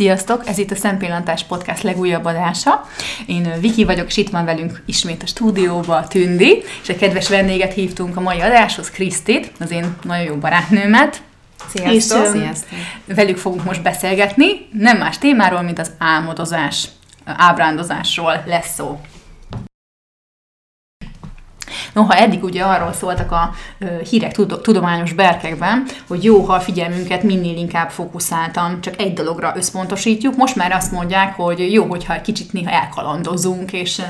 Sziasztok! Ez itt a Szempillantás Podcast legújabb adása. Én Viki vagyok, és itt van velünk ismét a stúdióba Tündi, és egy kedves vendéget hívtunk a mai adáshoz, Krisztit, az én nagyon jó barátnőmet. Sziasztok! És, Sziasztok! Velük fogunk most beszélgetni, nem más témáról, mint az álmodozás, ábrándozásról lesz szó. Noha eddig ugye arról szóltak a hírek tudományos berkekben, hogy jó, ha a figyelmünket minél inkább fókuszáltan csak egy dologra összpontosítjuk, most már azt mondják, hogy jó, hogyha egy kicsit néha elkalandozunk, és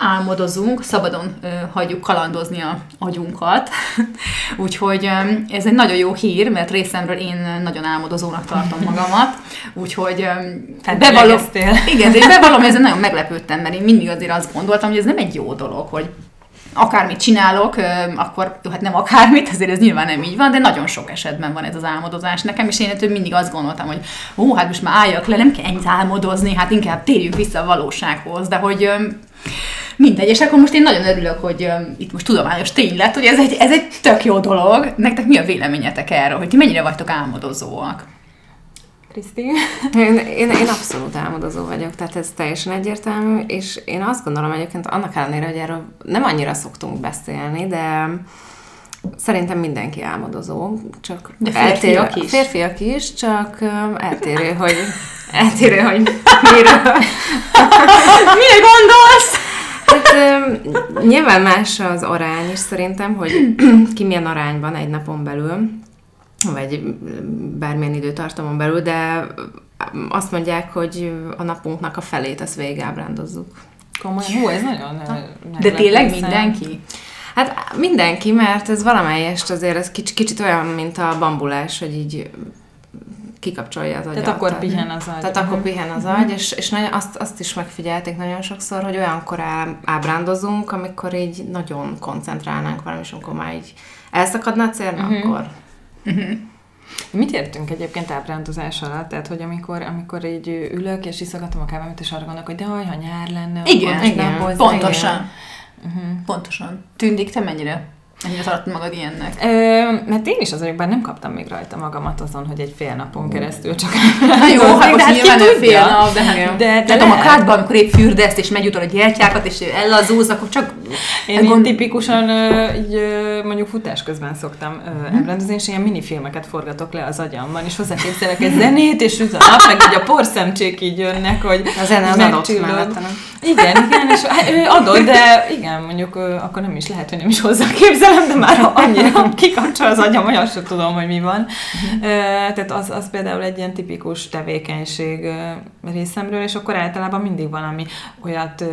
álmodozunk, szabadon ö, hagyjuk kalandozni a agyunkat. Úgyhogy ö, ez egy nagyon jó hír, mert részemről én nagyon álmodozónak tartom magamat. Úgyhogy ö, bevallom, igen, én bevallom, ezen nagyon meglepődtem, mert én mindig azért azt gondoltam, hogy ez nem egy jó dolog, hogy akármit csinálok, akkor hát nem akármit, azért ez nyilván nem így van, de nagyon sok esetben van ez az álmodozás nekem, és én ettől mindig azt gondoltam, hogy ó, hát most már álljak le, nem kell ennyit álmodozni, hát inkább térjünk vissza a valósághoz, de hogy mindegy, és akkor most én nagyon örülök, hogy itt most tudományos tény lett, hogy ez egy, ez egy tök jó dolog. Nektek mi a véleményetek erről, hogy ti mennyire vagytok álmodozóak? Kriszti? Én, én, én abszolút álmodozó vagyok, tehát ez teljesen egyértelmű, és én azt gondolom egyébként annak ellenére, hogy erről nem annyira szoktunk beszélni, de Szerintem mindenki álmodozó, csak de férfiak eltérő, is. Férfiak is, csak eltérő, hogy eltérő, hogy miről. Mire gondolsz? Hát nyilván más az arány is szerintem, hogy ki milyen arányban egy napon belül vagy bármilyen időtartamon belül, de azt mondják, hogy a napunknak a felét azt végigábrándozzuk. Komolyan? Hú, ez nagyon... De tényleg mindenki? Hát mindenki, mert ez valamelyest azért ez kicsit, kicsit olyan, mint a bambulás, hogy így kikapcsolja az agyat. Tehát akkor pihen az agy. Tehát akkor mhm. pihen az agy, és, és nagyon, azt, azt is megfigyelték nagyon sokszor, hogy olyankor ábrándozunk, amikor így nagyon koncentrálnánk valami, és amikor már így elszakadna a cél, uh-huh. akkor Uh-huh. Mit értünk egyébként ábrándozás alatt? Tehát, hogy amikor, amikor így ülök, és iszogatom a kávámat, és arra gondolok, hogy de ha nyár lenne, igen, igen, pontosan. Igen. Uh-huh. Pontosan. Tűndik, te mennyire Ennyire tartod magad ilyennek? Ö, mert én is az bár nem kaptam még rajta magamat azon, hogy egy fél napon keresztül csak Na jó, hát most hát nyilván fél nap, de, hát, de, de, de a kádban, amikor épp fürdeszt, és megjutott a gyertyákat, és ellazúz, akkor csak... Én gond... tipikusan így, mondjuk futás közben szoktam uh-huh. és ilyen minifilmeket forgatok le az agyamban, és hozzáképzelek egy zenét, és a nap, meg így a porszemcsék így jönnek, hogy a zene az adott Igen, igen, és hát, adott, de igen, mondjuk akkor nem is lehet, hogy nem is hozzáképzel képzelem, de már annyira kikapcsol az agyam, hogy azt sem tudom, hogy mi van. Uh-huh. Tehát az, az például egy ilyen tipikus tevékenység részemről, és akkor általában mindig valami olyat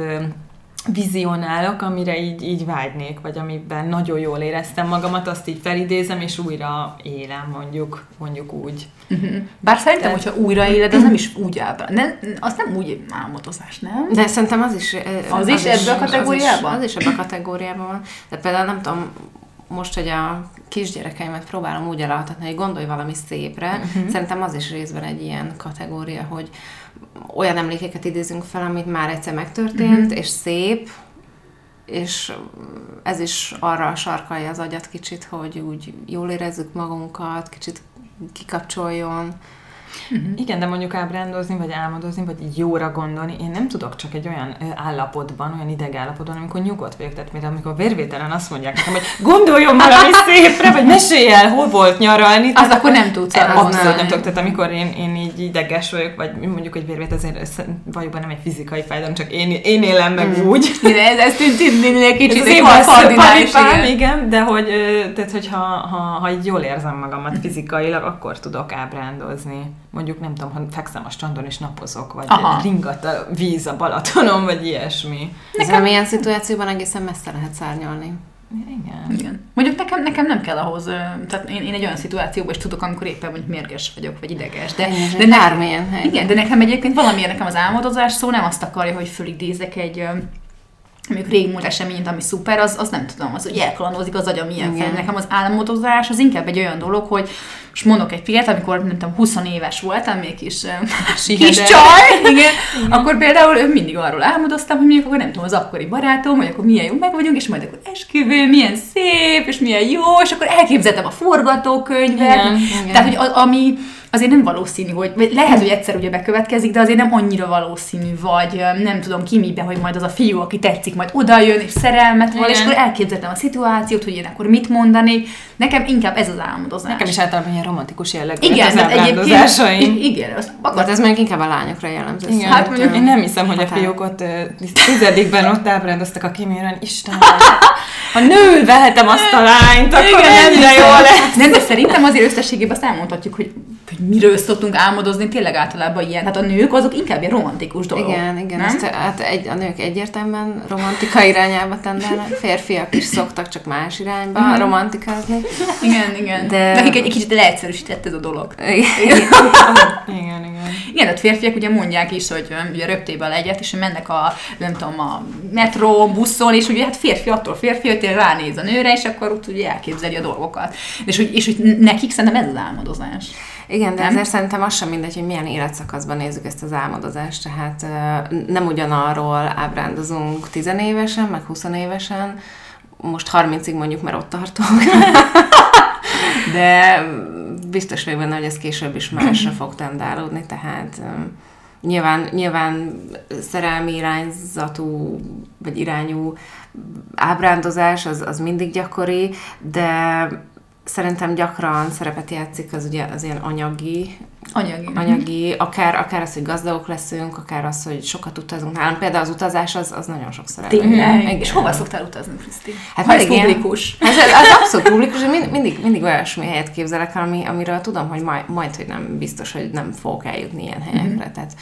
vizionálok, amire így, így vágynék, vagy amiben nagyon jól éreztem magamat, azt így felidézem, és újra élem, mondjuk, mondjuk úgy. Uh-huh. Bár szerintem, Tehát... hogyha újra éled, az nem is úgy áll. Nem, az nem úgy álmodozás, nem? De szerintem az is... Az, az is ebbe a kategóriában? Az is, az is ebbe a kategóriában van. De például nem tudom, most, hogy a kisgyerekeimet próbálom úgy elaltatni, hogy gondolj valami szépre, uh-huh. szerintem az is részben egy ilyen kategória, hogy olyan emlékeket idézünk fel, amit már egyszer megtörtént, uh-huh. és szép, és ez is arra sarkalja az agyat kicsit, hogy úgy jól érezzük magunkat, kicsit kikapcsoljon, Uh-huh. Igen, de mondjuk ábrándozni, vagy álmodozni, vagy így jóra gondolni, én nem tudok csak egy olyan állapotban, olyan idegállapotban, amikor nyugodt vagyok, tehát mint amikor vérvételen azt mondják nekem, hogy gondoljon valami szépre, vagy mesélj el, hol volt nyaralni. Az akkor nem tudsz. Az abszolút nem, tudok, tehát amikor én, én így ideges vagyok, vagy mondjuk egy vérvét, azért valójában nem egy fizikai fájdalom, csak én, én élem meg mm. úgy. ez, ez tűnt egy kicsit egy kardinális, igen. igen, de hogy, tehát, hogy ha, ha, ha így jól érzem magamat fizikailag, akkor tudok ábrándozni mondjuk nem tudom, ha fekszem a strandon és napozok, vagy Aha. ringat a víz a Balatonon, vagy ilyesmi. Nekem ilyen szituációban egészen messze lehet szárnyalni. Igen. Igen. Mondjuk nekem, nekem nem kell ahhoz, tehát én, én egy olyan szituációban is tudok, amikor éppen mondjuk mérges vagyok, vagy ideges. De, de nekem, Igen, de nekem egyébként valamiért nekem az álmodozás szó nem azt akarja, hogy fölidézek egy mondjuk régmúlt eseményt, ami szuper, az, az nem tudom, az, hogy elkalandozik az agyam milyen fel. Nekem az álmodozás az inkább egy olyan dolog, hogy most mondok egy példát, amikor nem tudom, 20 éves voltam, még kis, kis csaj, igen, igen, akkor például mindig arról álmodoztam, hogy mondjuk akkor nem tudom, az akkori barátom, hogy akkor milyen jó meg vagyunk, és majd akkor esküvő, milyen szép, és milyen jó, és akkor elképzeltem a forgatókönyvet. Igen, Tehát, hogy a, ami, azért nem valószínű, hogy vagy lehet, hogy egyszer ugye bekövetkezik, de azért nem annyira valószínű, vagy nem tudom ki mibe, hogy majd az a fiú, aki tetszik, majd oda jön, és szerelmet van, és akkor elképzeltem a szituációt, hogy én akkor mit mondani. Nekem inkább ez az álmodozás. Nekem is általában ilyen romantikus jellegű igen, az i- igen, azt Hát akar, ez mondjuk inkább a lányokra jellemző. Igen, Hát mondjuk én nem hiszem, hogy a fiúk ott tizedikben ott ábrándoztak a kiméren. Istenem, ha nő vehetem azt a lányt, akkor Igen, mennyire hiszem. jó lesz. Nem, de szerintem azért összességében azt elmondhatjuk, hogy, hogy miről szoktunk álmodozni, tényleg általában ilyen. Hát a nők azok inkább ilyen romantikus dolgok. Igen, igen, nem? ezt, hát egy, a nők egyértelműen romantika irányába tendelnek, férfiak is szoktak csak más irányba Mhm. romantikázni. Igen, igen. De- De... Nekik egy, egy kicsit leegyszerűsített ez a dolog. Igen. Igen, igen. Igen, tehát férfiak ugye mondják is, hogy ugye röptében egyet, és mennek a, nem tudom, a metró, buszon, és ugye hát férfi attól férfi, hogy ránéz a nőre, és akkor úgy ugye elképzeli a dolgokat. És hogy, és hogy nekik szerintem ez az álmodozás. Igen, de Nem? ezért szerintem az sem mindegy, hogy milyen életszakaszban nézzük ezt az álmodozást, tehát nem ugyanarról ábrándozunk tizenévesen, meg 20 évesen, most 30-ig mondjuk, mert ott tartunk. De biztos vagyok benne, hogy ez később is másra fog tendálódni, tehát ö, nyilván, nyilván szerelmi irányzatú, vagy irányú ábrándozás az, az mindig gyakori, de szerintem gyakran szerepet játszik az ugye az ilyen anyagi, Anyagi. anyagi akár, akár az, hogy gazdagok leszünk, akár az, hogy sokat utazunk. Nálam például az utazás az, az nagyon. Tényleg? Igen. És hova szoktál utazni, Kriszti? Hát ha ez ilyen- publikus. Ez, ez abszolút publikus, mind, mindig, mindig olyasmi helyet képzelek, el, ami, amiről tudom, hogy majd, majd, hogy nem biztos, hogy nem fogok eljutni ilyen helyekre. Tehát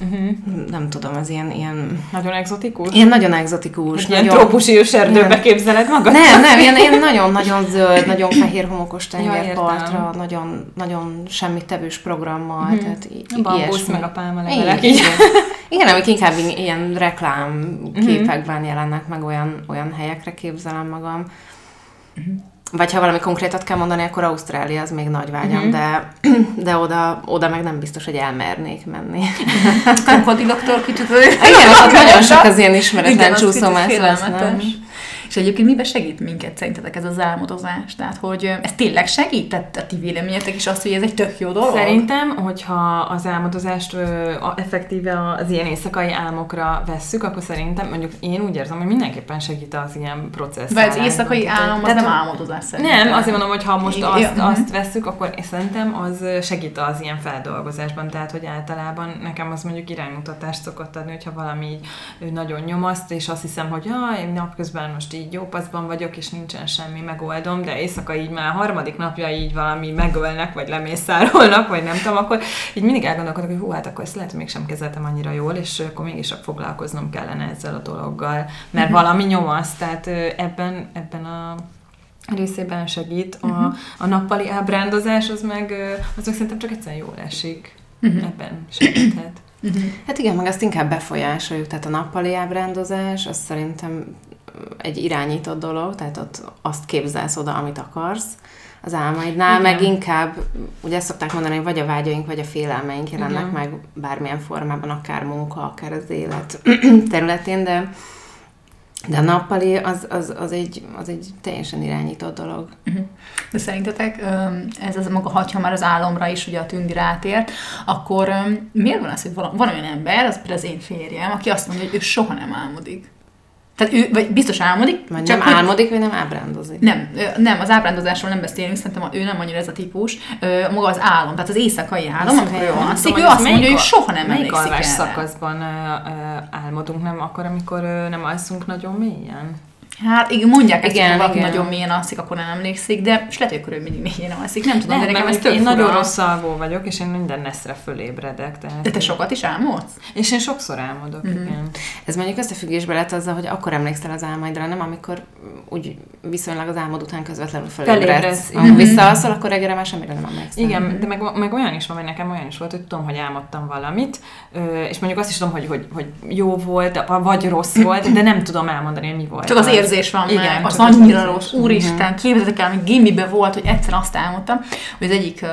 Uh-huh. nem tudom, az ilyen, ilyen, Nagyon exotikus. ilyen nagyon exotikus. Egy ilyen nagyon, trópusi őserdőbe Igen. képzeled magad? Nem, nem, ilyen, ilyen nagyon-nagyon zöld, nagyon fehér homokos Ja, tengerpartra, értem. nagyon, nagyon semmit tevős programmal, Mhm. tehát i- bambusz meg a pálma Igen, igen. igen, amik inkább ilyen reklám képekben jelennek meg, olyan, olyan helyekre képzelem magam. Vagy ha valami konkrétat kell mondani, akkor Ausztrália az még nagy vágyam, de, de oda, oda meg nem biztos, hogy elmernék menni. Krokodiloktól kicsit... Igen, ott nagyon sok az ilyen ismeretlen kicsit lesz, nem? És egyébként miben segít minket szerintetek ez az álmodozás? Tehát, hogy ez tényleg segít? Tehát a ti véleményetek is azt, hogy ez egy tök jó dolog? Szerintem, hogyha az álmodozást ö, effektíve az ilyen éjszakai álmokra vesszük, akkor szerintem mondjuk én úgy érzem, hogy mindenképpen segít az ilyen processz. Vagy az éjszakai álom az nem álmodozás szerintem. Nem, azért mondom, hogy ha most azt, mhm. azt vesszük, akkor szerintem az segít az ilyen feldolgozásban. Tehát, hogy általában nekem az mondjuk iránymutatást szokott adni, hogyha valami így nagyon nyomaszt, és azt hiszem, hogy jaj, napközben most így jó paszban vagyok, és nincsen semmi megoldom, de éjszaka így már harmadik napja így valami megölnek, vagy lemészárolnak, vagy nem tudom, akkor így mindig elgondolkodok, hogy hú, hát akkor ezt lehet, hogy mégsem kezeltem annyira jól, és akkor mégis foglalkoznom kellene ezzel a dologgal, mert valami nyomaszt, tehát ebben, ebben a részében segít. A, a nappali ábrándozás az meg, az meg szerintem csak egyszerűen jól esik. Ebben segíthet. Hát igen, meg azt inkább befolyásoljuk, tehát a nappali ábrándozás, az szerintem egy irányított dolog, tehát ott azt képzelsz oda, amit akarsz. Az álmaidnál, Igen. meg inkább, ugye ezt szokták mondani, hogy vagy a vágyaink, vagy a félelmeink jelennek Igen. meg bármilyen formában, akár munka, akár az élet területén, de de a nappali az, az, az, egy, az egy teljesen irányított dolog. De szerintetek ez az maga, ha már az álomra is ugye a tündi rátért, akkor miért van az, hogy van, van olyan ember, az például az én férjem, aki azt mondja, hogy ő soha nem álmodik. Tehát ő, vagy biztos álmodik, Vagy csak nem hogy- álmodik, vagy nem ábrándozik. Nem, nem, az ábrándozásról nem beszélünk, szerintem ő nem annyira ez a típus. Maga az álom, tehát az éjszakai álom, amikor ő alszik, ő azt mondja, hogy soha nem Melyik emlékszik alvás erre. szakaszban álmodunk, nem akkor, amikor nem alszunk nagyon mélyen? Hát igen, mondják ezt, Igen, hogy valaki igen. nagyon mélyen alszik, akkor nem emlékszik, de és lehet, hogy akkor ő mindig mélyen alszik. Nem tudom, Lehet, de nekem ez tök én fura. nagyon rossz alvó vagyok, és én minden neszre fölébredek. Tehát... De te sokat is álmodsz? És én sokszor álmodok, Mhm. mm-hmm. igen. Ez mondjuk összefüggésbe lett azzal, hogy akkor emlékszel az álmaidra, nem amikor úgy viszonylag az álmod után közvetlenül igen. Ha visszaalszol, akkor reggelre már semmire nem emlékszel. Igen, de meg, meg olyan is van, vagy nekem olyan is volt, hogy tudom, hogy álmodtam valamit, és mondjuk azt is tudom, hogy, hogy, hogy jó volt, vagy rossz volt, de nem tudom elmondani, hogy mi volt. Csak az érzés van Igen, meg, az annyira rossz. Úristen, képzeljétek el, még gimibe volt, hogy egyszer azt álmodtam, hogy az egyik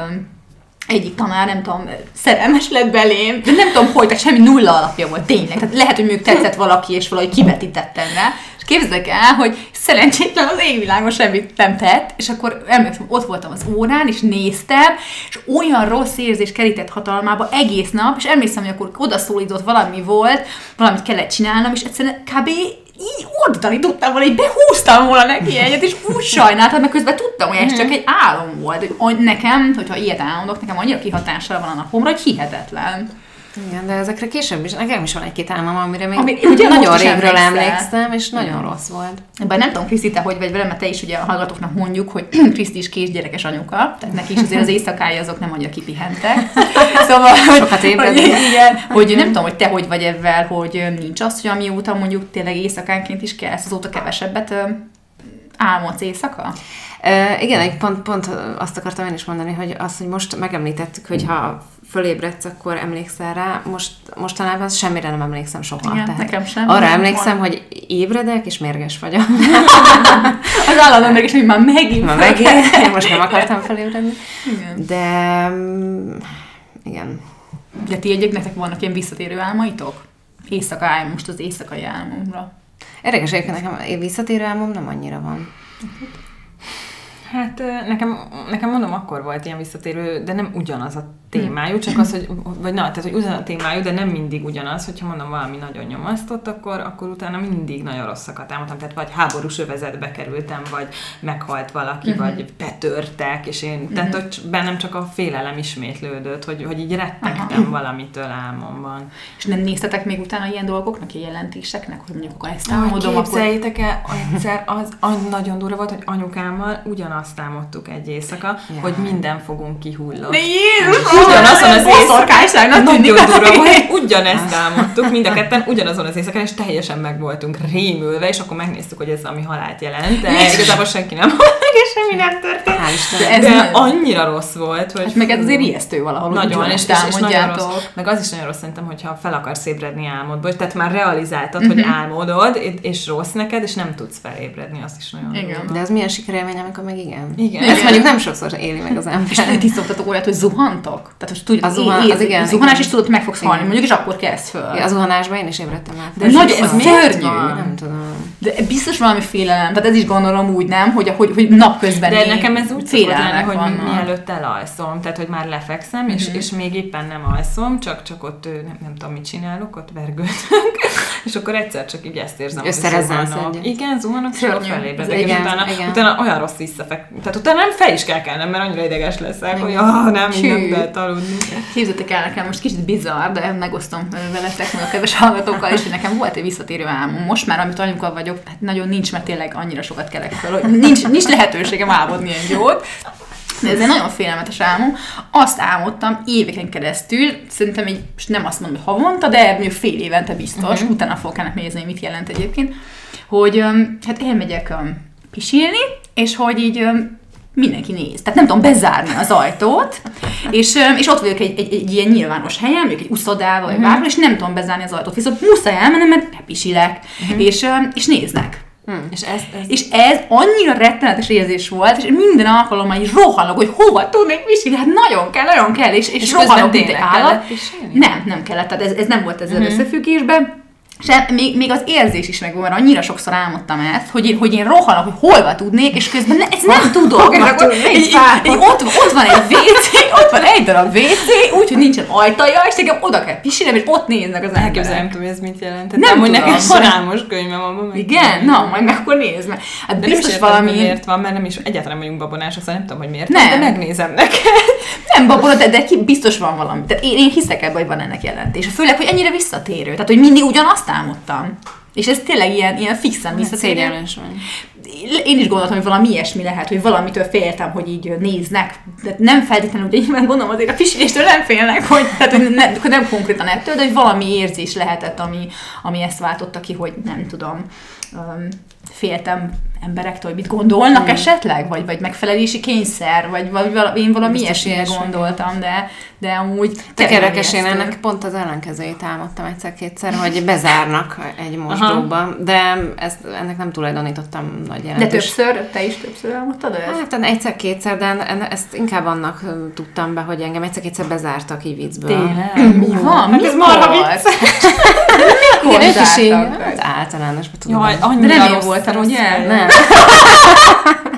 egyik tanár, nem tudom, szerelmes lett belém, de nem tudom hogy, tehát semmi nulla alapja volt, tényleg. Tehát lehet, hogy mondjuk tetszett valaki, és valahogy kivetítettem rá, és képzeljétek el, hogy szerencsétlen az égvilágon semmit nem tett, és akkor emlékszem, ott voltam az órán, és néztem, és olyan rossz érzés kerített hatalmába egész nap, és emlékszem, hogy akkor odaszólított valami volt, valamit kellett csinálnom, és egyszerűen kb így oldani tudtam volna, így behúztam volna neki egyet, és úgy sajnáltam, mert közben tudtam, hogy ez csak egy álom volt. Hogy nekem, hogyha ilyet álmodok, nekem annyira kihatással van a napomra, hogy hihetetlen. Igen, de ezekre később is, nekem is van egy-két álmom, amire még Ami- ugye nagyon régről emlékszem, és nagyon rossz volt. Ebben nem tudom, Kriszti, te hogy vagy velem, mert te is ugye a hallgatóknak mondjuk, hogy Kriszti is kisgyerekes anyuka, tehát neki is azért az éjszakája azok nem annyira kipihentek. Szóval, Sokat ébredni. hogy, igen, hogy nem tudom, hogy te hogy vagy ebben, hogy nincs az, hogy amióta mondjuk tényleg éjszakánként is kell, azóta kevesebbet álmodsz éjszaka? Uh, igen, egy pont, pont azt akartam én is mondani, hogy az, hogy most megemlítettük, hogy ha fölébredsz, akkor emlékszel rá, most, mostanában semmire nem emlékszem soha. Igen, nekem sem. Arra Nem emlékszem, van. hogy ébredek, és mérges vagyok. Az állandóan meg is, hogy már megint. Fel megint, én most nem akartam felébredni. Igen. De mm, igen. De ti egyébként vannak ilyen visszatérő álmaitok? Éjszaka álm, most az éjszakai álmomra. Érdekes, egyébként nekem visszatérő álmom nem annyira van. Hát nekem, nekem mondom, akkor volt ilyen visszatérő, de nem ugyanaz a témájú, csak az, hogy, vagy na, tehát, hogy ugyanaz a témájú, de nem mindig ugyanaz, hogyha mondom valami nagyon nyomasztott, akkor, akkor utána mindig nagyon rosszakat álmodtam, tehát vagy háborús övezetbe kerültem, vagy meghalt valaki, uh-huh. vagy betörtek, és én, uh-huh. tehát hogy bennem csak a félelem ismétlődött, hogy, hogy így rettegtem valamitől álmomban. És nem néztetek még utána ilyen dolgoknak, ilyen jelentéseknek, hogy mondjuk akkor ezt álmodom, akkor... képzeljétek el, egyszer az, az nagyon durva volt, hogy anyukámmal ugyanazt álmodtuk egy éjszaka, Ja. hogy minden fogunk kihullott. De Jézus! Ugyanazon az tűnik Nagyon durva volt, ugyanezt álmodtuk, mind a ketten ugyanazon az éjszakán, és teljesen meg voltunk rémülve, és akkor megnéztük, hogy ez ami halált jelent, de igazából senki nem volt meg, és semmi nem történt. Hál' Istennek. Ez De nagyon- annyira rossz volt, hogy... Hát meg ez azért ijesztő valahol, hogy Nagyon, és, és, és nagyon rossz. Meg az is nagyon rossz szerintem, hogyha fel akarsz ébredni álmodból, és tehát már realizáltad, hogy álmodod, és rossz neked, és nem tudsz felébredni, az is nagyon Igen. durva. De az milyen sikerélmény, amikor meg igen. Igen. Ezt mondjuk nem sokszor éli meg az És ember. ti szoktatok olyat, hogy zuhantok? Tehát most tudod, Az zuhan- az igen, zuhanás igen. is tudod, meg fogsz halni, mondjuk, és akkor kezd föl. Ja, Az zuhanásban én is ébredtem át. De nagy, ez szörnyű. Nem tudom. De biztos valami félelem, tehát ez is gondolom úgy, nem, hogy, hogy, hogy napközben De így nekem ez úgy szokott lenni, hogy vannak. mielőtt elalszom, tehát hogy már lefekszem, és, és még éppen nem alszom, csak, csak ott nem, nem tudom, mit csinálok, ott vergődök, és akkor egyszer csak így ezt érzem, egyet. Igen, zuhanok, és akkor felébredek, és Igen, utána, igen. utána olyan rossz visszafek. Tehát utána nem fel is kell kelnem, mert annyira ideges leszek, hogy ah, nem, így nem Hű. lehet aludni. Képzeljétek el nekem, most kicsit bizarr, de megosztom veletek, meg a kedves hallgatókkal hogy nekem volt egy visszatérő álmom. Most már, amit anyukkal vagyok, hát nagyon nincs, mert tényleg annyira sokat kelek fel, hogy nincs, nincs lehetőségem álmodni egy jót. De ez egy nagyon félelmetes álmom. Azt álmodtam éveken keresztül, szerintem így, most nem azt mondom, hogy havonta, de mondjuk fél évente biztos, uh-huh. utána fogok ennek nézni, hogy mit jelent egyébként, hogy hát elmegyek pisilni, és hogy így mindenki néz. Tehát nem tudom bezárni az ajtót, és, és ott vagyok egy, egy, egy ilyen nyilvános helyen, mondjuk egy uszodával, vagy bárhol, és nem tudom bezárni az ajtót. Viszont muszáj elmennem, mert bepisilek, és, öm, és néznek. És ez, ez És ez annyira rettenetes érzés volt, és minden alkalommal így rohanok, hogy hova tudnék pisilni, hát nagyon kell, nagyon kell, és, és, És rohanok, mint állat. Nem, nem kellett, tehát ez, ez nem volt ezzel uh-huh. összefüggésben. És e- még, még az érzés is megvan, mert annyira sokszor álmodtam ezt, hogy én, hogy én rohanok, hogy hova tudnék, és közben ne, ezt nem tudom. És akkor tudnék, így, így, így, ott, ott, van egy WC, ott van egy darab WC, úgyhogy nincsen ajtaja, és nekem oda kell pisilnem, és ott néznek az emberek. tudom, hogy ez mit jelent. Nem Nem, hogy tudom. nekem sarámos könyvem van. Igen? Na, majd meg akkor nézd meg. Hát De biztos nem valami... miért van, mert nem is egyáltalán nem vagyunk babonások, szóval nem tudom, hogy miért, Nem. de megnézem neked. Nem babona, de, de ki, biztos van valami. Tehát én, én hiszek ebben, hogy van ennek jelentése. Főleg, hogy ennyire visszatérő. Tehát, hogy mindig ugyanazt álmodtam. És ez tényleg ilyen, ilyen fixen visszatérő. Szégyenlős vagy. Én is gondoltam, hogy valami ilyesmi lehet, hogy valamitől féltem, hogy így néznek. De nem feltétlenül, ugye nyilván gondolom azért a pisiléstől nem félnek, hogy, tehát, hogy nem, nem konkrétan ettől, de hogy valami érzés lehetett, ami, ami ezt váltotta ki, hogy nem tudom, um, féltem emberektől, hogy mit gondolnak mm. esetleg, vagy, vagy megfelelési kényszer, vagy, vagy valami, én valami ilyesmire ilyesmi. gondoltam, de, de amúgy tényleg érdekes, én ennek pont az ellenkezőjét álmodtam egyszer-kétszer, hogy bezárnak egy mosdóba, de ezt, ennek nem tulajdonítottam nagy De jelentős. többször, te is többször elmondtad ezt? Hát egyszer-kétszer, de ezt inkább annak tudtam be, hogy engem egyszer-kétszer bezártak így viccből. Tényleg? Mi van? Hát ez marha Mikor? igen, ők is így, hát általánosban tudom. Jaj, De annyira nem én rossz, voltam, rossz ugye? Nem.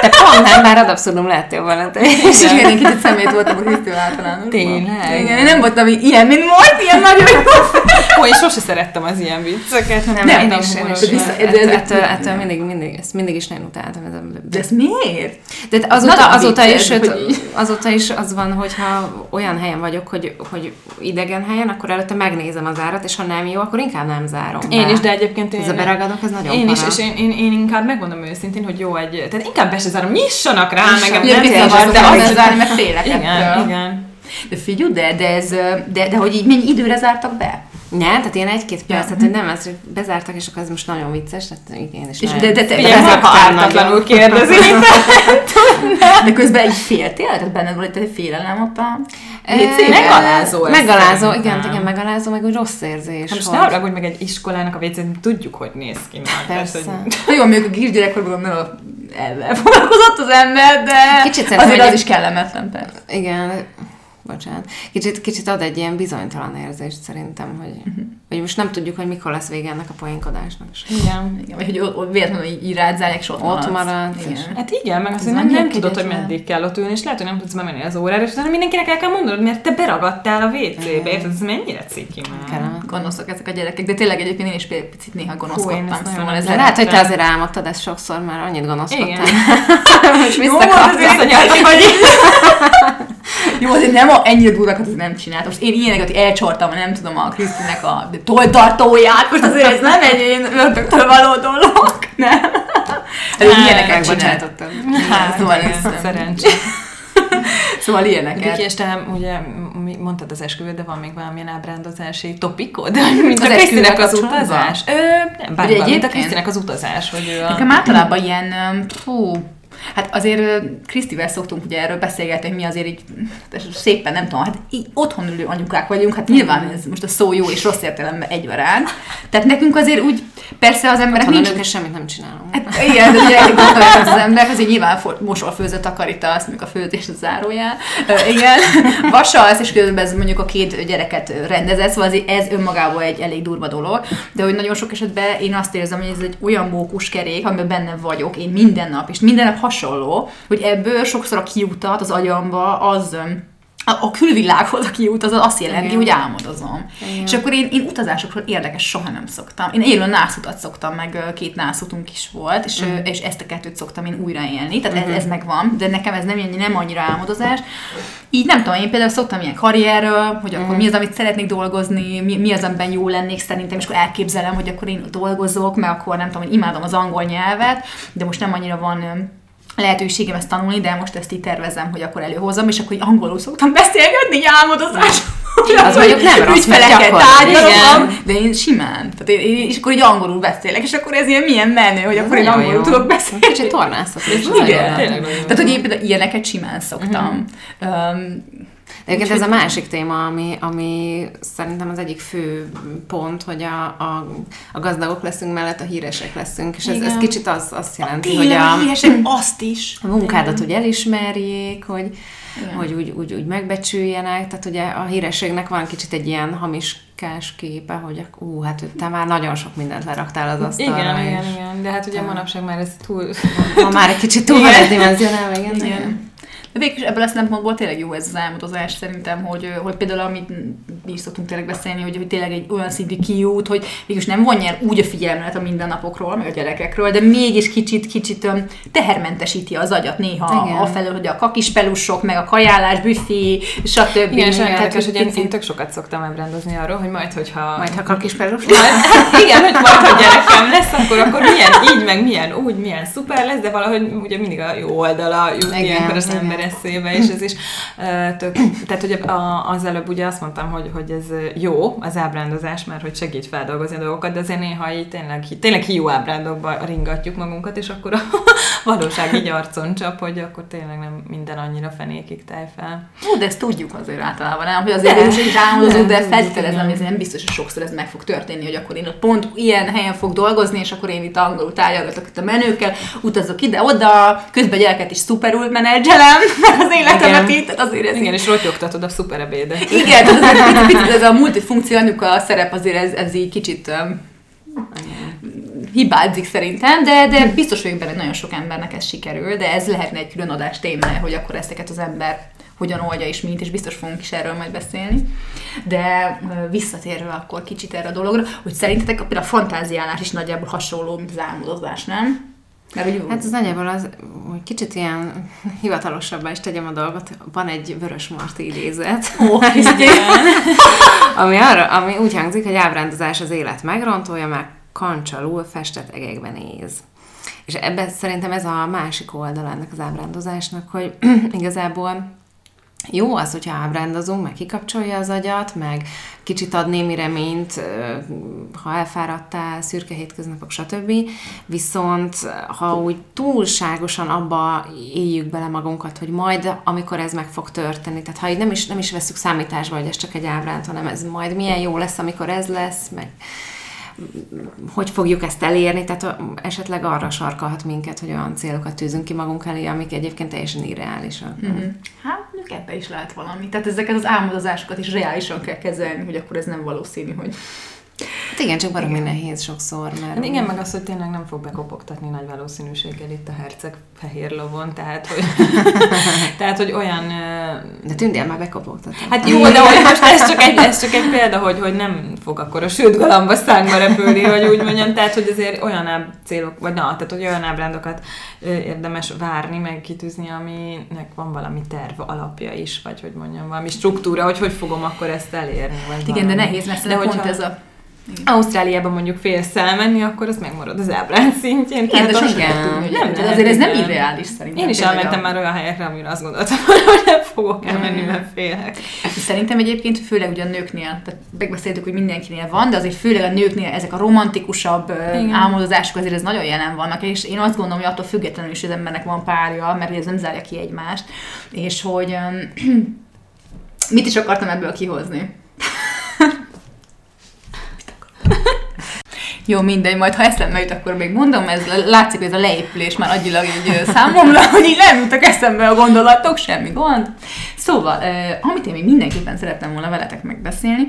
Te nem, bár ad abszurdum lettél is. És igen, én kicsit szemét voltam a Krisztő általánosban. Tényleg? Igen, én nem voltam ilyen, mint most, ilyen nagyon jó. Ó, én sose szerettem az ilyen vicceket. Nem, Nem, én is, én is. Ettől, ettől, mindig, mindig, ezt mindig is nagyon utáltam. Ez a, De ez miért? de azóta, nagyon azóta, vicces, is, azóta is az van, hogyha olyan helyen vagyok, hogy, hogy idegen helyen, akkor előtte megnézem az árat, és ha nem jó, akkor inkább nem zárom Én is, de egyébként én... Ez a beragadok, ez nagyon Én is, és én, én, én, inkább megmondom őszintén, hogy jó egy... Tehát inkább se zárom, nyissanak rá, Nyissanak. Ugye nem zavar, de de az... zárni, mert félek Igen, ettől. igen. De figyelj, de, de, ez, de, de hogy így mennyi időre zártak be? Nem, tehát ilyen egy-két perc, tehát hogy nem, ez hogy bezártak, és akkor ez most nagyon vicces, tehát én is És nagyon- de, de, de, ha Bezártál ártatlanul kérdezi. de közben így féltél? Tehát benned volt egy félelem ott a WC-ben? Megalázó ez Megalázó, igen, igen, megalázó, meg úgy rossz érzés. Most hogy- ne haragudj meg egy iskolának a WC-n, tudjuk, hogy néz ki már. Persze. hogy- Jó, mondjuk a kisgyerekkorban nem a ezzel foglalkozott az ember, de Kicsit azért az egy- is kellemetlen persze. Igen, bocsánat. Kicsit, kicsit ad egy ilyen bizonytalan érzést szerintem, hogy, Mhm. hogy most nem tudjuk, hogy mikor lesz vége ennek a poénkodásnak. És Igen. Igen, vagy hogy véletlenül így, zárják, és ott, Ott maradsz. Igen. és- Hát igen, meg hogy nem, nem tudod, hogy meddig kell ott ülni, és lehet, hogy nem tudsz bemenni az órára, és utána mindenkinek el kell mondanod, mert te beragadtál a WC-be, érted? Ez mennyire ciki már. Kellemetlen. Gonoszak ezek a gyerekek, de tényleg egyébként én is picit néha gonoszkodtam, szóval ez lehet, hogy te azért álmodtad ezt sokszor, már annyit gonoszkodtál. Igen. Most Jó, visszakaptál. azért, hogy Jó, azért nem a, ennyire durvákat az nem csinált. Most én ilyeneket elcsortam, nem tudom, a Krisztinek a tolltartóját, most azért ez nem egy ilyen ördögtől való dolog, nem? Ez Hát, ilyeneket csinált. Megbocsátottad. Hát, szóval, ez, szerencsé. szóval Viki, ilyeneket. és te ugye mondtad az esküvőt, de van még valamilyen ábrándozási topikod? Mint Az a Krisztinek az utazás? Ö, nem, bármi, mint a egyébként? Krisztinek az utazás, hogy ő a... Nekem általában ilyen, fú, hát azért Krisztivel szoktunk ugye erről beszélgetni, hogy mi azért így szépen, nem tudom, hát így otthon ülő anyukák vagyunk, hát nyilván ez most a szó jó és rossz értelemben egyberánt. Tehát nekünk azért úgy, persze az emberek Otthon nincs... és semmit nem csinálunk. Hát igen, de ugye az ember, azért nyilván mosol, főzött, takarítasz, mondjuk a főzés a zárójel. Ö, igen, vasalsz, és közben ez mondjuk a két gyereket rendezett, szóval azért ez önmagában egy elég durva dolog. De hogy nagyon sok esetben én azt érzem, hogy ez egy olyan mókuskerék, amiben benne vagyok, én minden nap, és minden nap hasonló, hogy ebből sokszor a kiutat az agyamba az a, külvilághoz a kiút, az azt jelenti, Igen. hogy álmodozom. Igen. És akkor én, én utazásokról érdekes soha nem szoktam. Én élő nászutat szoktam, meg két nászutunk is volt, és, Mhm. uh és ezt a kettőt szoktam én újra élni, tehát ez, ez megvan, de nekem ez nem, nem annyira álmodozás. Így nem tudom, én például szoktam ilyen karrierről, hogy akkor mi az, amit szeretnék dolgozni, mi, mi az, amiben jó lennék szerintem, és akkor elképzelem, hogy akkor én dolgozok, mert akkor nem tudom, hogy imádom az angol nyelvet, de most nem annyira van lehetőségem ezt tanulni, de most ezt így tervezem, hogy akkor előhozom, és akkor így angolul szoktam beszélgetni, így álmodozás. Az mondjuk nem rossz, mert tárgyalom, de én simán. Tehát én, én, és akkor így angolul beszélek, és akkor ez ilyen milyen menő, hogy akkor én angolul jó. tudok beszélni. Kicsit tornászok. Igen. Tényleg Tehát, hogy én például ilyeneket simán szoktam. Mhm. Um, egyébként ez a másik téma, ami, ami szerintem az egyik fő pont, hogy a, a, a gazdagok leszünk mellett a híresek leszünk, és ez, ez kicsit az, azt jelenti, hogy tényleg, a, a híresek azt is. a munkádat úgy elismerjék, hogy, Igen. hogy úgy, úgy, úgy megbecsüljenek, tehát ugye a hírességnek van kicsit egy ilyen hamiskás képe, hogy ú, hát te már nagyon sok mindent leraktál az asztalra. Igen, és igen, igen, de hát ugye manapság már ez túl... Ma már egy kicsit túl van ez dimenzionálva, igen. igen. Igen. De végül is ebből a szempontból tényleg jó ez az álmodozás szerintem, hogy, hogy például amit mi is szoktunk tényleg beszélni, hogy, hogy tényleg egy olyan szintű kiút, hogy végül is nem vonja úgy a figyelmet a mindennapokról, meg a gyerekekről, de mégis kicsit, kicsit tehermentesíti az agyat néha Igen. afelől, hogy a kakispelusok, meg a kajálás, büfé, stb. Igen, és olyan érdekes, hogy én, én tök sokat szoktam ábrándozni arról, hogy majd, hogyha... Majd ha kakis pelus. Majd, igen, hogy majd, ha gyerekem lesz, akkor, akkor milyen így, meg milyen úgy, milyen szuper lesz, de valahogy ugye mindig a jó oldala jut Igen, ilyenkor az igen. Eszébe, és ez is tök, tehát ugye a, az előbb ugye azt mondtam, hogy, hogy ez jó, az ábrándozás, mert hogy segít feldolgozni a dolgokat, de azért néha így tényleg, tényleg hiú ábrándokba ringatjuk magunkat, és akkor a, valóság így arcon csap, hogy akkor tényleg nem minden annyira fenékig táj fel. Ó, de ezt tudjuk azért általában, nem? Hogy azért is egy álmodozó, de feltételezem, hogy ez nem biztos, hogy sokszor ez meg fog történni, hogy akkor én ott pont ilyen helyen fog dolgozni, és akkor én itt angolul tárgyalgatok itt a menőkkel, utazok ide-oda, közben gyereket is szuperül menedzselem, az életemet itt, azért ez Igen, és rotyogtatod a szuperebédet. Igen, tehát picit ez a multifunkció a szerep azért ez, ez így kicsit hibázik szerintem, de, de biztos vagyok benne, nagyon sok embernek ez sikerül, de ez lehetne egy külön adás témája, hogy akkor ezeket az ember hogyan oldja és mint, és biztos fogunk is erről majd beszélni. De visszatérve akkor kicsit erre a dologra, hogy szerintetek például a fantáziálás is nagyjából hasonló, mint az álmodozás, nem? Mert, hogy hát az nagyjából az, hogy kicsit ilyen hivatalosabbá is tegyem a dolgot, van egy Vörös Marti idézet, oh, ami, arra, ami úgy hangzik, hogy ábrándozás az élet megrontója, meg kancsalul festett egekben néz. És ebben szerintem ez a másik oldal ennek az ábrándozásnak, hogy igazából jó az, hogyha ábrándozunk, meg kikapcsolja az agyat, meg kicsit ad némi reményt, ha elfáradtál, szürke hétköznapok, stb. Viszont ha úgy túlságosan abba éljük bele magunkat, hogy majd, amikor ez meg fog történni, tehát ha így nem is, nem is veszük számításba, hogy ez csak egy ábránd, hanem ez majd milyen jó lesz, amikor ez lesz, meg hogy fogjuk ezt elérni, tehát esetleg arra sarkalhat minket, hogy olyan célokat tűzünk ki magunk elé, amik egyébként teljesen irreálisak. Mm-hmm. Hát, ebbe is lehet valami. Tehát ezeket az álmodozásokat is reálisan kell kezelni, hogy akkor ez nem valószínű, hogy Hát igen, csak baromi nehéz sokszor, mert... Hát igen, meg az, hogy tényleg nem fog bekopogtatni nagy valószínűséggel itt a herceg fehér lovon, tehát hogy, tehát, hogy olyan... De tündél már bekopogtat. Hát jó, de hogy most ez csak egy, ez csak egy példa, hogy, hogy nem fog akkor a sült galamba szánkba repülni, hogy úgy mondjam, tehát hogy azért olyan áb célok, vagy na, tehát hogy olyan ábrándokat érdemes várni, meg kitűzni, aminek van valami terv alapja is, vagy hogy mondjam, valami struktúra, hogy hogy fogom akkor ezt elérni. Vagy Igen, valami. de nehéz, mert de pont hogyha... ez a Ausztráliában mondjuk félsz elmenni, akkor az megmarad az ábránd szintjén. Igen, de az igen. Nem, nem, azért ez nem irreális szerintem. Én is elmentem már olyan helyekre, amire azt gondoltam, hogy nem fogok elmenni, mert félek. Szerintem egyébként főleg ugye a nőknél, tehát megbeszéltük, hogy mindenkinél van, de azért főleg a nőknél ezek a romantikusabb igen. álmodozások azért ez nagyon jelen vannak, és én azt gondolom, hogy attól függetlenül is az embernek van párja, mert ez nem zárja ki egymást, és hogy mit is akartam ebből kihozni? Jó, mindegy, majd ha eszembe jut, akkor még mondom, ez látszik, hogy ez a leépülés már agyilag egy számomra, hogy így nem jutok eszembe a gondolatok, semmi gond. Szóval, amit én még mindenképpen szerettem volna veletek megbeszélni,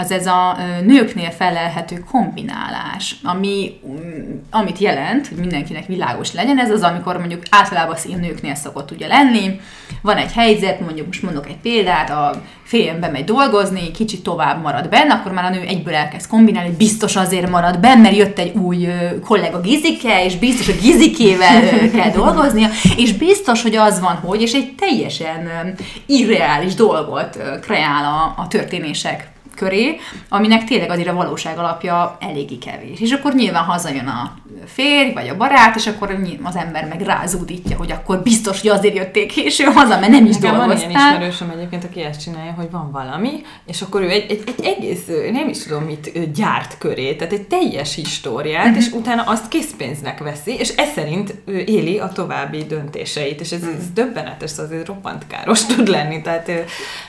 az ez a nőknél felelhető kombinálás, ami, mm, amit jelent, hogy mindenkinek világos legyen, ez az, amikor mondjuk általában a nőknél szokott ugye lenni, van egy helyzet, mondjuk most mondok egy példát, a férjem bemegy dolgozni, kicsit tovább marad benne, akkor már a nő egyből elkezd kombinálni, hogy biztos azért marad benne, mert jött egy új kollega Gizike, és biztos, hogy Gizikével kell dolgoznia, és biztos, hogy az van, hogy, és egy teljesen irreális dolgot kreál a, a történések köré, aminek tényleg azért a valóság alapja eléggé kevés. És akkor nyilván hazajön a férj, vagy a barát, és akkor az ember meg rázúdítja, hogy akkor biztos, hogy azért jötték késő haza, mert nem is Nekem dolgoztál. van ilyen ismerősöm egyébként, aki ezt csinálja, hogy van valami, és akkor ő egy, egy, egy egész, nem is tudom mit, gyárt köré, tehát egy teljes históriát, uh-huh. és utána azt készpénznek veszi, és ez szerint éli a további döntéseit, és ez, ez mhm. döbbenetes, szóval ez roppant káros tud lenni, tehát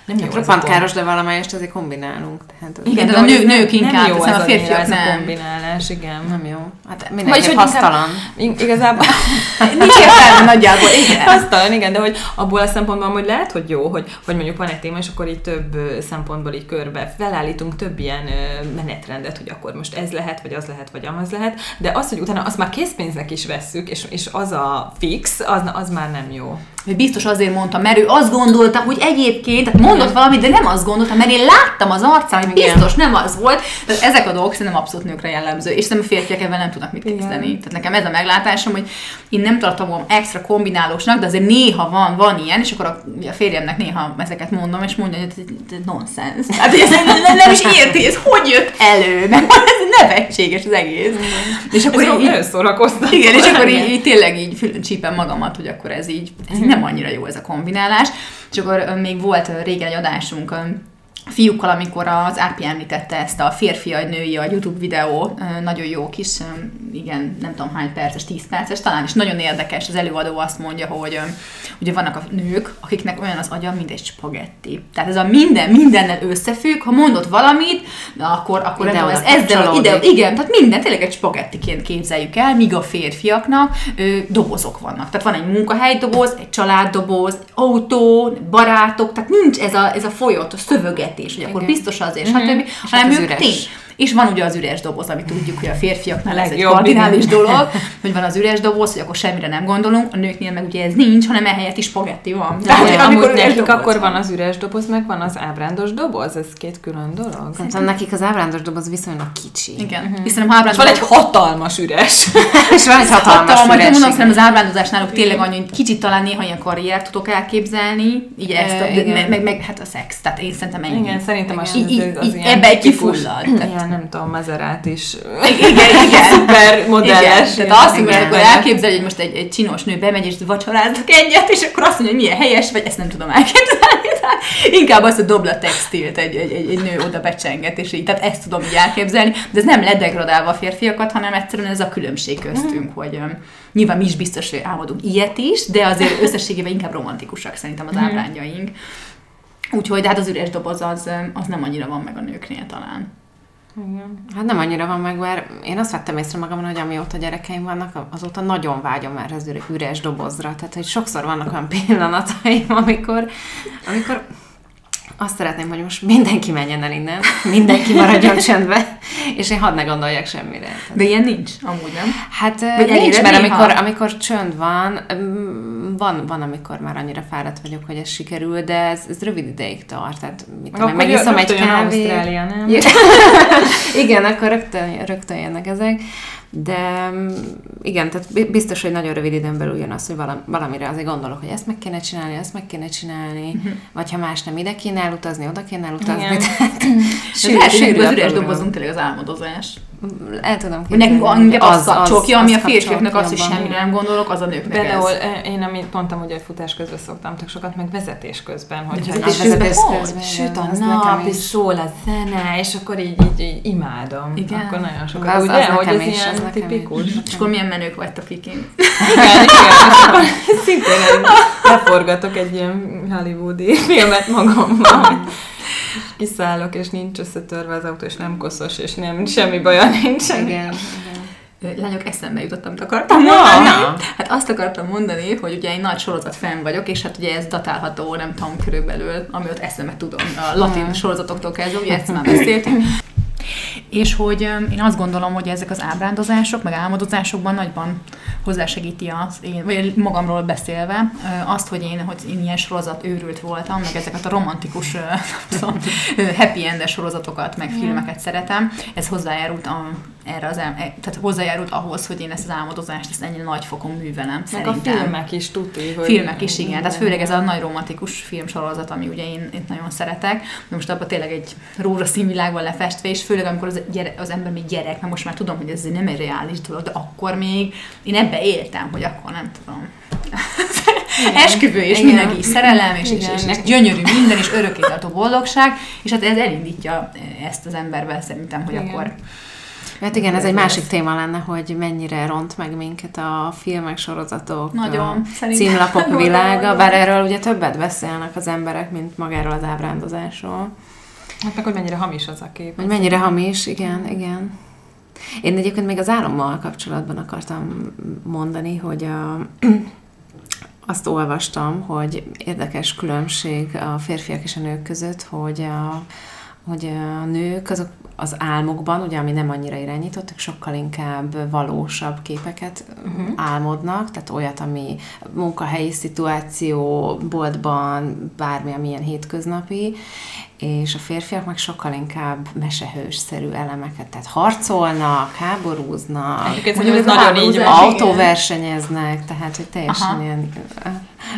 nem jó. Roppant káros, de valamelyest azért kombinálunk. Tehát, igen, de, a nő, nők inkább, nem jó a férfiak nem. a kombinálás, igen. Nem jó. Hát mindenki hasztalan. Igazából nincs értelme nagyjából, igen. Hasztalan, igen, de hogy abból a szempontból, hogy lehet, hogy jó, hogy, hogy mondjuk van egy téma, és akkor így több szempontból így körbe felállítunk több ilyen menetrendet, hogy akkor most ez lehet, vagy az lehet, vagy amaz lehet, de az, hogy utána azt már készpénznek is vesszük, és, és az a fix, az, az már nem jó biztos azért mondta, mert ő azt gondolta, hogy egyébként, tehát mondott valamit, de nem azt gondolta, mert én láttam az arcán, hogy biztos nem az volt. Tehát ezek a dolgok szerintem abszolút nőkre jellemző, és szerintem a férfiak ebben nem tudnak mit kezdeni. Tehát nekem ez a meglátásom, hogy én nem tartom extra kombinálósnak, de azért néha van, van ilyen, és akkor a, a férjemnek néha ezeket mondom, és mondja, hogy ez nonsens. Tehát ez nem, nem is érti, ez hogy jött elő, mert ez nevetséges az egész. És akkor ez így, Igen, és akkor így, így, tényleg így csípem magamat, hogy akkor ez így, ez így nem annyira jó ez a kombinálás. És akkor még volt régen egy adásunk, fiúkkal, amikor az Ápi említette ezt a férfi a női a YouTube videó, nagyon jó kis, igen, nem tudom hány perces, 10 perces, talán is nagyon érdekes, az előadó azt mondja, hogy ugye vannak a nők, akiknek olyan az agya, mint egy spagetti. Tehát ez a minden, mindennel összefügg, ha mondod valamit, akkor, akkor ide ez ezzel, ide, igen, tehát minden tényleg egy spagettiként képzeljük el, míg a férfiaknak ö, dobozok vannak. Tehát van egy munkahely doboz, egy családdoboz, autó, barátok, tehát nincs ez a, ez a folyott, a szövögetés, hogy akkor biztos azért, mm-hmm. stb. Hanem ők tény, és van ugye az üres doboz, ami tudjuk, hogy a férfiaknál ez egy kardinális dolog, hogy van az üres doboz, hogy akkor semmire nem gondolunk, a nőknél meg ugye ez nincs, hanem ehelyett is spagetti van. De Tehát, hogy amikor nekik akkor van az üres doboz, meg van az ábrándos doboz, ez két külön dolog. Szerintem nekik az ábrándos doboz viszonylag kicsi. Igen. Uh-huh. Hiszen a ábrándos van egy hatalmas üres. és van egy hatalmas, hatalmas üres. Mondom, szerintem az ábrándozás náluk tényleg annyi, hogy kicsit talán néha ilyen karriert tudok elképzelni, így ezt, a, meg, meg, meg, hát a szex, tehát én szerintem ennyi. Igen, szerintem az, az, Ebbe egy kifullad. Ilyen, nem tudom, Maserát is. Igen, igen. Szuper modelles. Igen. Tehát azt, hogy most akkor elképzelj, hogy most egy, egy csinos nő bemegy és vacsoráznak egyet, és akkor azt mondja, hogy milyen helyes, vagy ezt nem tudom elképzelni. Inkább azt, hogy dobla textilt egy, egy, egy, egy nő oda becsenget, és így, tehát ezt tudom így elképzelni, de ez nem ledegradálva a férfiakat, hanem egyszerűen ez a különbség köztünk, mm. hogy nyilván mi is biztos, hogy álmodunk ilyet is, de azért összességében inkább romantikusak szerintem az mm. ábrányjaink. Úgyhogy de hát az üres doboz az, az nem annyira van meg a nőknél talán. Igen. Hát nem annyira van meg, mert én azt vettem észre magamon, hogy amióta gyerekeim vannak, azóta nagyon vágyom már az üres dobozra. Tehát, hogy sokszor vannak olyan pillanataim, amikor, amikor azt szeretném, hogy most mindenki menjen el innen, mindenki maradjon csendbe, és én hadd ne gondoljak semmire. De ilyen nincs, amúgy nem? Hát Vagy nincs, mert amikor, amikor csönd van, van, van, amikor már annyira fáradt vagyok, hogy ez sikerül, de ez, ez rövid ideig tart. Tehát mit tudom, megiszom egy kávét. nem? Igen, akkor rögtön, rögtön jönnek ezek. De mm, igen, tehát biztos, hogy nagyon rövid időn belül jön az, hogy valamire azért gondolok, hogy ezt meg kéne csinálni, ezt meg kéne csinálni, uh-huh. vagy ha más nem ide kéne elutazni, oda kéne elutazni. Igen. Tehát, sűrű, sűrű az üres dobozunk tényleg az álmodozás. El tudom képzelni. Nekünk az, az, kapcsolja, ami a férfiaknak az, hogy semmire nem gondolok, az a nőknek Például ez. én, amit mondtam, hogy futás közben szoktam tök sokat, meg vezetés közben. Hogy vezetés, vezetés közben, süt a nap, és szól a zene, és akkor így, így, így imádom. Igen. Akkor nagyon sokat. Az, ugye, hogy ez ilyen tipikus. És akkor milyen menők vagytok Igen, igen. Akkor szintén leforgatok egy ilyen hollywoodi filmet magammal kiszállok, és nincs összetörve az autó, és nem koszos, és nem semmi baja nincs. Igen. Lányok, eszembe jutottam, amit akartam mondani. Na. Hát azt akartam mondani, hogy ugye egy nagy sorozat fenn vagyok, és hát ugye ez datálható, nem tudom, körülbelül, ami ott eszembe tudom, a latin sorozatoktól kezdve, ugye ezt már beszéltünk. És hogy én azt gondolom, hogy ezek az ábrándozások, meg álmodozásokban nagyban hozzásegíti az, én, vagy magamról beszélve, azt, hogy én, hogy én ilyen sorozat őrült voltam, meg ezeket a romantikus, tudom, happy end sorozatokat, meg filmeket szeretem. Ez hozzájárult a, erre az, el, e, tehát hozzájárult ahhoz, hogy én ezt az álmodozást ezt ennyire nagy fokon művelem. Meg szerintem. a filmek is tuti. Hogy filmek is, igen. Tehát főleg ez a nagy romantikus filmsorozat, ami ugye én, én nagyon szeretek. De most abban tényleg egy rózsaszín világban lefestve, és főleg amikor az, gyere, az ember még gyerek, mert most már tudom, hogy ez nem egy reális dolog, de akkor még én ebbe éltem, hogy akkor nem tudom. Esküvő, és Igen. mindenki szerelem, és, és, és, és, gyönyörű minden, és örökkétartó boldogság, és hát ez elindítja ezt az emberbe szerintem, hogy Igen. akkor Hát igen, ez egy másik téma lenne, hogy mennyire ront meg minket a filmek, sorozatok, Nagyon, a címlapok világa, bár erről ugye többet beszélnek az emberek, mint magáról az ábrándozásról. Hát meg, hogy mennyire hamis az a kép. Hogy mennyire hamis, igen, igen. Én egyébként még az álommal kapcsolatban akartam mondani, hogy a, azt olvastam, hogy érdekes különbség a férfiak és a nők között, hogy a, hogy a nők azok az álmokban, ugye, ami nem annyira irányítottak, sokkal inkább valósabb képeket uh-huh. álmodnak, tehát olyat, ami munkahelyi szituáció, boltban, bármi, amilyen hétköznapi, és a férfiak meg sokkal inkább mesehősszerű elemeket, tehát harcolnak, háborúznak, mondjuk, ez nagyon így van. autóversenyeznek, tehát hogy teljesen Aha. ilyen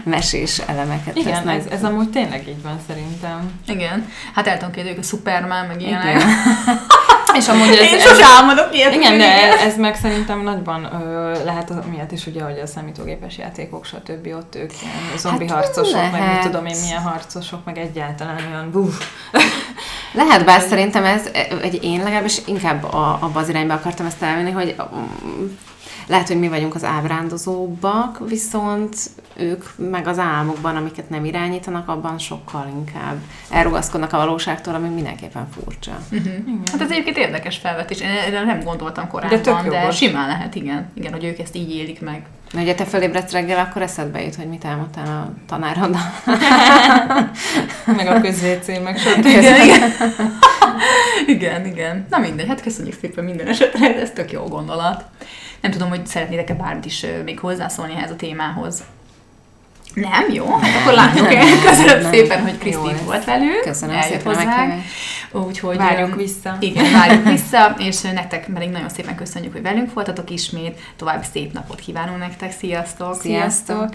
mesés elemeket Igen, tesznek. Ez, ez amúgy tényleg így van szerintem. Igen. Hát el tudom képzelni, a Superman, meg ilyenek. És amúgy ez, Én ez, sose álmodok ilyet. igen, de ez meg szerintem nagyban ö, lehet az miatt is, ugye, hogy a számítógépes játékok, stb. ott ők ilyen zombi Hát harcosok, meg lehet. mit tudom én milyen harcosok, meg egyáltalán olyan buf. Lehet, bár szerintem ez, egy én legalábbis inkább a, abba az irányba akartam ezt elvenni, hogy lehet, hogy mi vagyunk az ábrándozóbbak, viszont ők meg az álmokban, amiket nem irányítanak, abban sokkal inkább elrugaszkodnak a valóságtól, ami mindenképpen furcsa. Hát ez egyébként érdekes felvetés. Én erre nem gondoltam korábban, De tök de, jogos. simán lehet, igen. Igen, hogy ők ezt így élik meg. Na, ugye te fölébredsz reggel, akkor eszedbe jut, hogy mit álmodtál a tanároddal. meg a közvécé, meg stb. Igen, igen. igen, igen. Na mindegy, hát köszönjük szépen minden esetre, ez tök jó gondolat. Nem tudom, hogy szeretnétek-e bármit is még hozzászólni ehhez a témához. Nem? Jó? Hát akkor látjuk el. Köszönöm Nem. szépen, hogy Krisztin volt velünk. Köszönöm eljött szépen hozzánk. Úgyhogy Várjuk vissza. Igen, várjuk vissza, és nektek pedig nagyon szépen köszönjük, hogy velünk voltatok ismét. További szép napot kívánunk nektek. Sziasztok! Sziasztok!